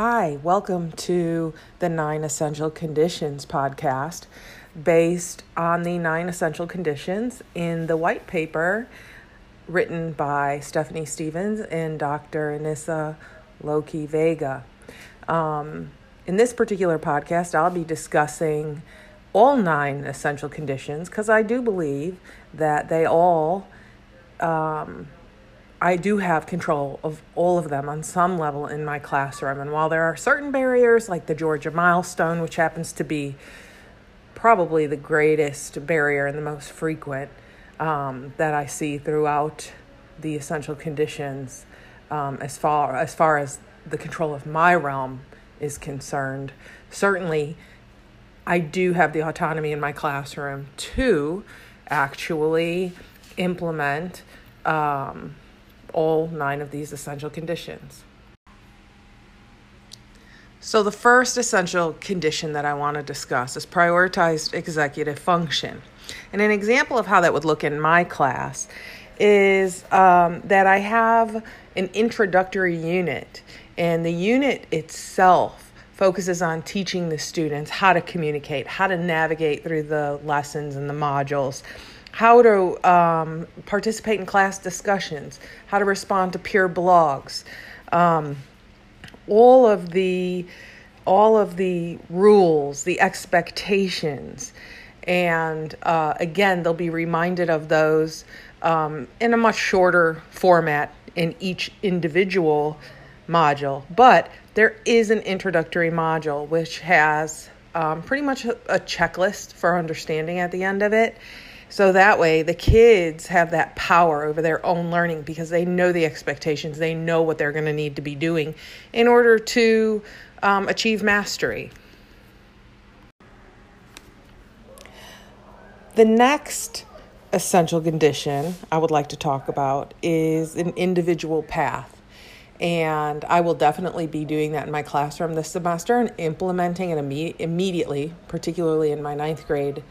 Hi, welcome to the Nine Essential Conditions podcast based on the nine essential conditions in the white paper written by Stephanee Stephens and Dr. Anissa Lokey-Vega. Um, in this particular podcast, I'll be discussing all nine essential conditions because I do believe that they all um, I do have control of all of them on some level in my classroom. And while there are certain barriers, like the Georgia milestone, which happens to be probably the greatest barrier and the most frequent um, that I see throughout the essential conditions, um, as far as far as the control of my realm is concerned, certainly I do have the autonomy in my classroom to actually implement. Um, all nine of these essential conditions. So, the first essential condition that I want to discuss is prioritized executive function. And an example of how that would look in my class is um, that I have an introductory unit, and the unit itself focuses on teaching the students how to communicate, how to navigate through the lessons and the modules, how to um, participate in class discussions, how to respond to peer blogs, um, all of the all of the rules, the expectations, and uh, again, they'll be reminded of those um, in a much shorter format in each individual module. But there is an introductory module which has um, pretty much a, a checklist for understanding at the end of it so that way, the kids have that power over their own learning because they know the expectations, they know what they're going to need to be doing in order to um, achieve mastery. The next essential condition I would like to talk about is an individual path. And I will definitely be doing that in my classroom this semester and implementing it imme- immediately, particularly in my ninth grade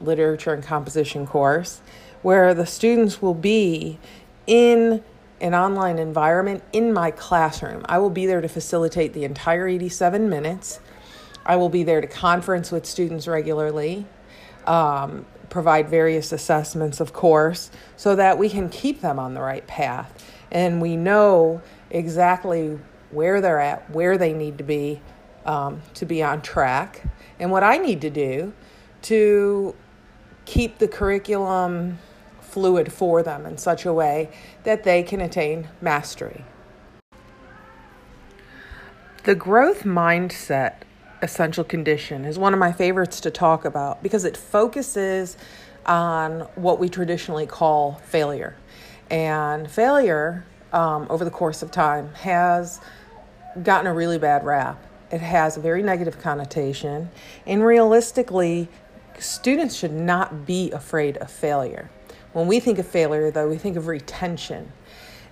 literature and composition course where the students will be in an online environment in my classroom. I will be there to facilitate the entire 87 minutes. I will be there to conference with students regularly, um, provide various assessments, of course, so that we can keep them on the right path. And we know exactly where they're at, where they need to be um, to be on track, and what I need to do to keep the curriculum fluid for them in such a way that they can attain mastery. The growth mindset essential condition is one of my favorites to talk about because it focuses on what we traditionally call failure. And failure um, over the course of time has gotten a really bad rap. It has a very negative connotation, and realistically, students should not be afraid of failure. When we think of failure, though, we think of retention.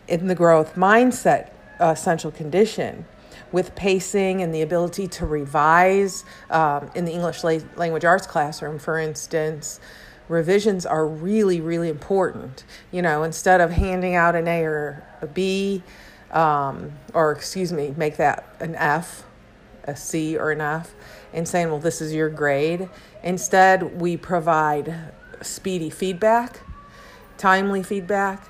In the growth mindset essential condition, with pacing and the ability to revise um, in the English la- language arts classroom, for instance, revisions are really, really important. You know, instead of handing out an A or a B, um, or excuse me, make that an F, a C or an F, and saying, well, this is your grade. Instead, we provide speedy feedback, timely feedback,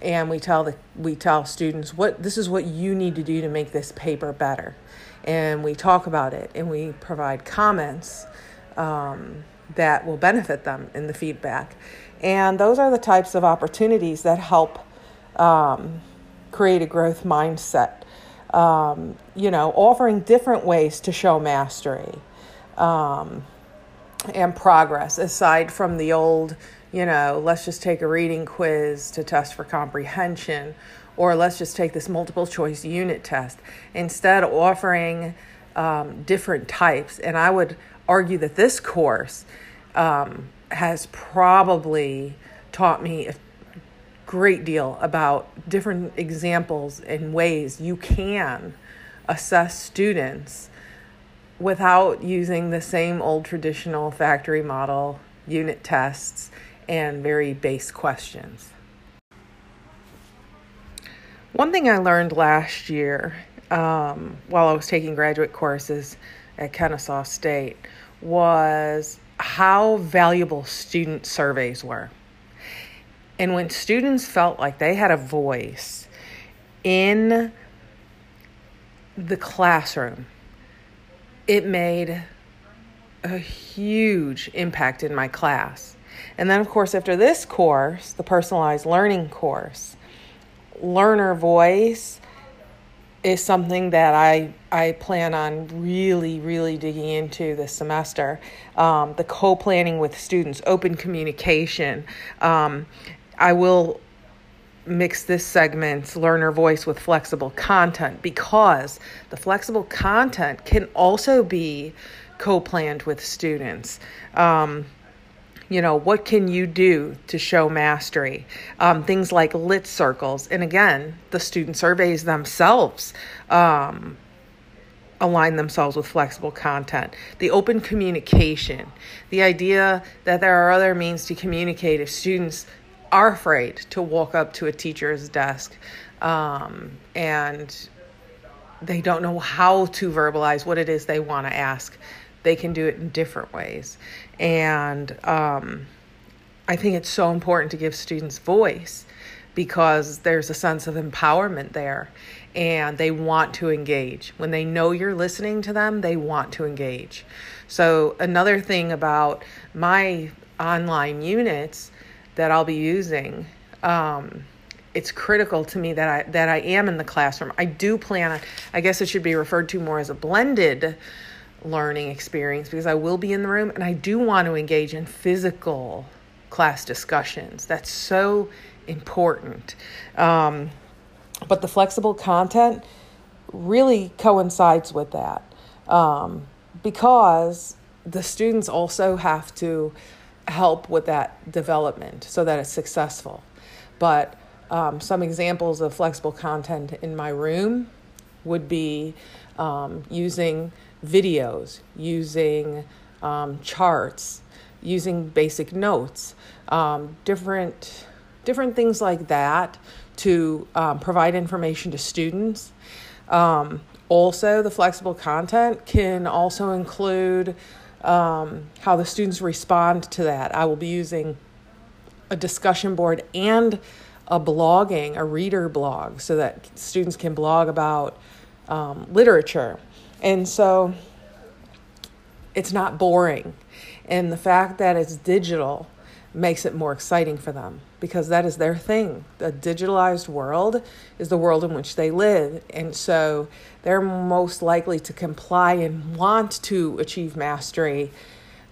and we tell the we tell students what this is what you need to do to make this paper better, and we talk about it and we provide comments um, that will benefit them in the feedback, and those are the types of opportunities that help um, create a growth mindset um, you know, offering different ways to show mastery um, and progress aside from the old, you know, let's just take a reading quiz to test for comprehension or let's just take this multiple choice unit test. Instead, offering um, different types. And I would argue that this course um, has probably taught me a great deal about different examples and ways you can assess students without using the same old traditional factory model unit tests and very base questions. One thing I learned last year um, while I was taking graduate courses at Kennesaw State was how valuable student surveys were. And when students felt like they had a voice in the classroom, it made a huge impact in my class. And then, of course, after this course, the personalized learning course, learner voice is something that I I plan on really really digging into this semester. Um, the co-planning with students, open communication. Um, I will mix this segment's learner voice with flexible content because the flexible content can also be co-planned with students. Um, you know, what can you do to show mastery? Um, things like lit circles. And again, the student surveys themselves um, align themselves with flexible content. The open communication, the idea that there are other means to communicate if students are afraid to walk up to a teacher's desk um, and they don't know how to verbalize what it is they want to ask they can do it in different ways. And um, I think it's so important to give students voice because there's a sense of empowerment there and they want to engage. When they know you're listening to them, they want to engage. So, another thing about my online units that I'll be using. Um, it's critical to me that I that I am in the classroom. I do plan I guess it should be referred to more as a blended learning experience because I will be in the room and I do want to engage in physical class discussions. That's so important. Um, but the flexible content really coincides with that um, because the students also have to help with that development so that it's successful. But um, some examples of flexible content in my room would be um, using videos, using um, charts, using basic notes, um, different different things like that to um, provide information to students. Um, also, the flexible content can also include um, how the students respond to that. I will be using a discussion board and a blogging, a reader blog, so that students can blog about um, literature and so it's not boring. And the fact that it's digital makes it more exciting for them because that is their thing. The digitalized world is the world in which they live. And so they're most likely to comply and want to achieve mastery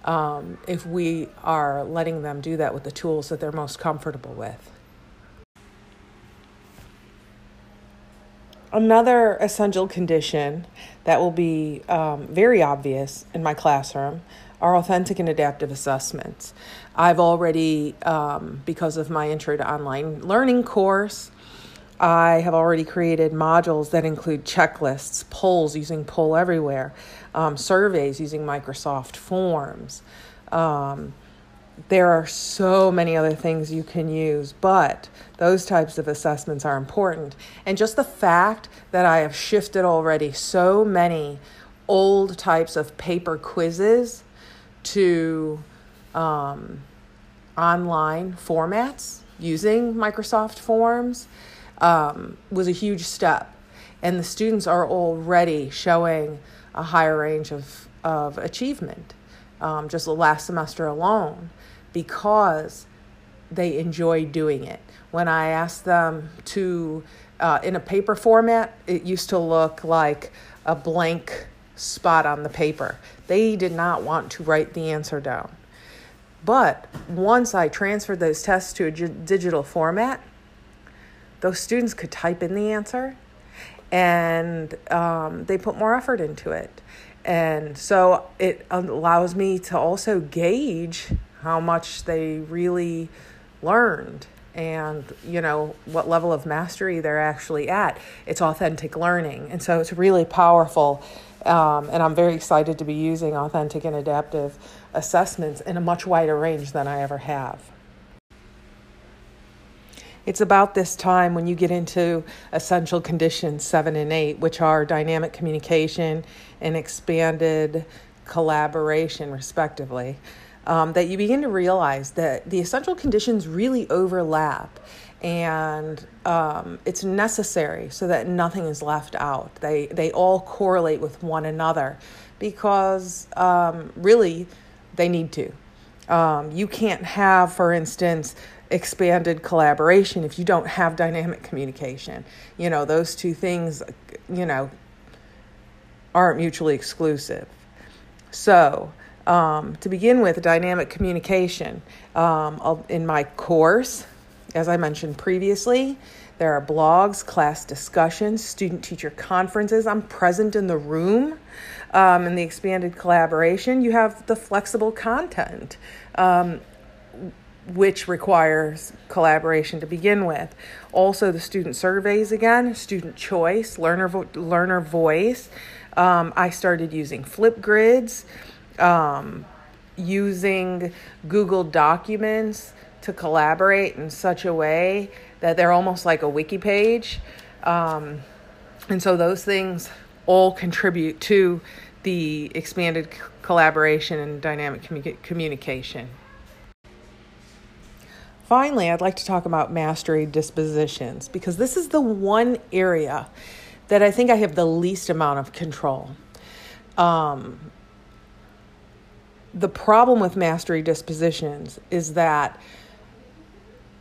um, if we are letting them do that with the tools that they're most comfortable with. Another essential condition that will be um, very obvious in my classroom are authentic and adaptive assessments. I've already, um, because of my intro to online learning course, I have already created modules that include checklists, polls using Poll Everywhere, um, surveys using Microsoft Forms. Um, there are so many other things you can use, but those types of assessments are important. And just the fact that I have shifted already so many old types of paper quizzes to um, online formats using Microsoft Forms um, was a huge step. And the students are already showing a higher range of, of achievement um, just the last semester alone because they enjoy doing it. When I asked them to, uh, in a paper format, it used to look like a blank spot on the paper. They did not want to write the answer down. But once I transferred those tests to a g- digital format, those students could type in the answer and um, they put more effort into it. And so it allows me to also gauge how much they really learned and you know what level of mastery they're actually at. It's authentic learning. And so it's really powerful um, and i'm very excited to be using authentic and adaptive assessments in a much wider range than i ever have. It's about this time when you get into essential conditions seven and eight, which are dynamic communication and expanded collaboration, respectively, um, that you begin to realize that the essential conditions really overlap and um, it's necessary so that nothing is left out. They, they all correlate with one another because um, really they need to. Um, you can't have, for instance, expanded collaboration if you don't have dynamic communication. You know, those two things, you know, aren't mutually exclusive. So, um, to begin with, dynamic communication. Um, in my course, as I mentioned previously, there are blogs, class discussions, student teacher conferences. I'm present in the room um, in the expanded collaboration. You have the flexible content, um, which requires collaboration to begin with. Also, the student surveys again, student choice, learner, vo- learner voice. Um, I started using Flipgrids, um, using Google Documents to collaborate in such a way that they're almost like a wiki page. Um, and so those things all contribute to the expanded c- collaboration and dynamic commu- communication. Finally, I'd like to talk about mastery dispositions because this is the one area that I think I have the least amount of control. Um, the problem with mastery dispositions is that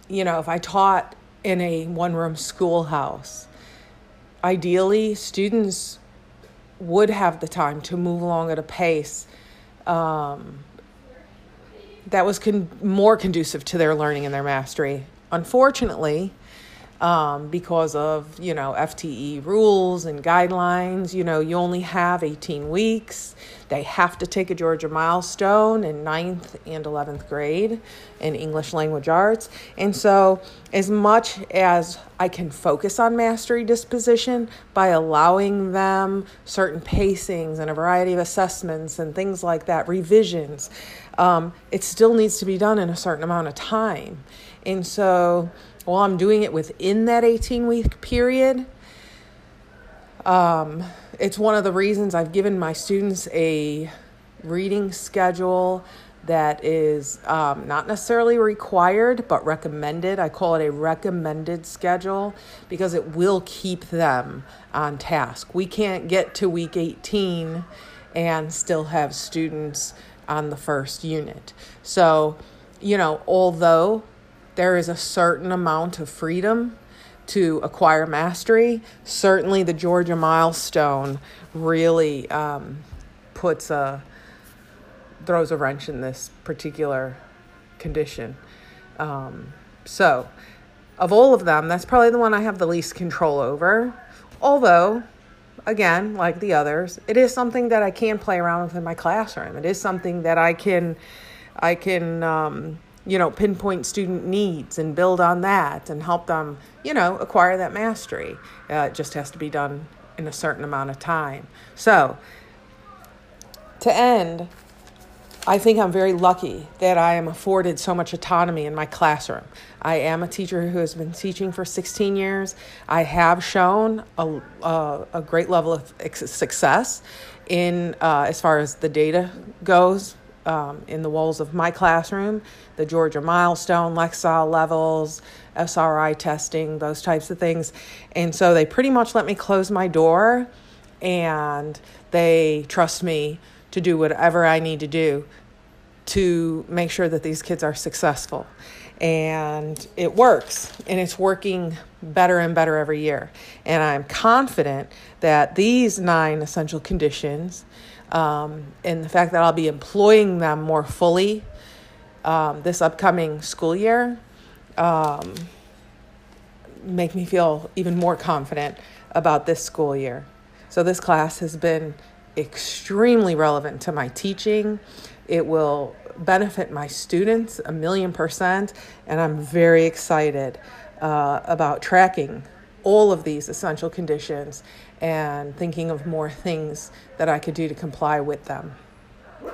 you know, if I taught in a one room schoolhouse, ideally students would have the time to move along at a pace um, that was con- more conducive to their learning and their mastery. Unfortunately, um, because of you know FTE rules and guidelines. You know, you only have 18 weeks. They have to take a Georgia milestone in ninth and 11th grade in English language arts. And so, as much as I can focus on mastery disposition by allowing them certain pacings and a variety of assessments and things like that, revisions, um, it still needs to be done in a certain amount of time. And so, while I'm doing it within that 18 week period, um, it's one of the reasons I've given my students a reading schedule that is um, not necessarily required but recommended. I call it a recommended schedule because it will keep them on task. We can't get to week 18 and still have students on the first unit. So, you know, although there is a certain amount of freedom to acquire mastery. Certainly, the Georgia milestone really um, puts a throws a wrench in this particular condition. Um, so, of all of them, that's probably the one I have the least control over. Although, again, like the others, it is something that I can play around with in my classroom. It is something that I can, I can. Um, you know, pinpoint student needs and build on that and help them, you know, acquire that mastery. Uh, it just has to be done in a certain amount of time. So, to end, I think I'm very lucky that I am afforded so much autonomy in my classroom. I am a teacher who has been teaching for 16 years. I have shown a, a, a great level of success in uh, as far as the data goes um, in the walls of my classroom the Georgia milestone, Lexile levels, SRI testing, those types of things. And so they pretty much let me close my door and they trust me to do whatever I need to do to make sure that these kids are successful. And it works, and it's working better and better every year. And I'm confident that these nine essential conditions um, and the fact that I'll be employing them more fully um, this upcoming school year um, make me feel even more confident about this school year. So, this class has been extremely relevant to my teaching. It will benefit my students a million percent, and I'm very excited uh, about tracking all of these essential conditions and thinking of more things that I could do to comply with them.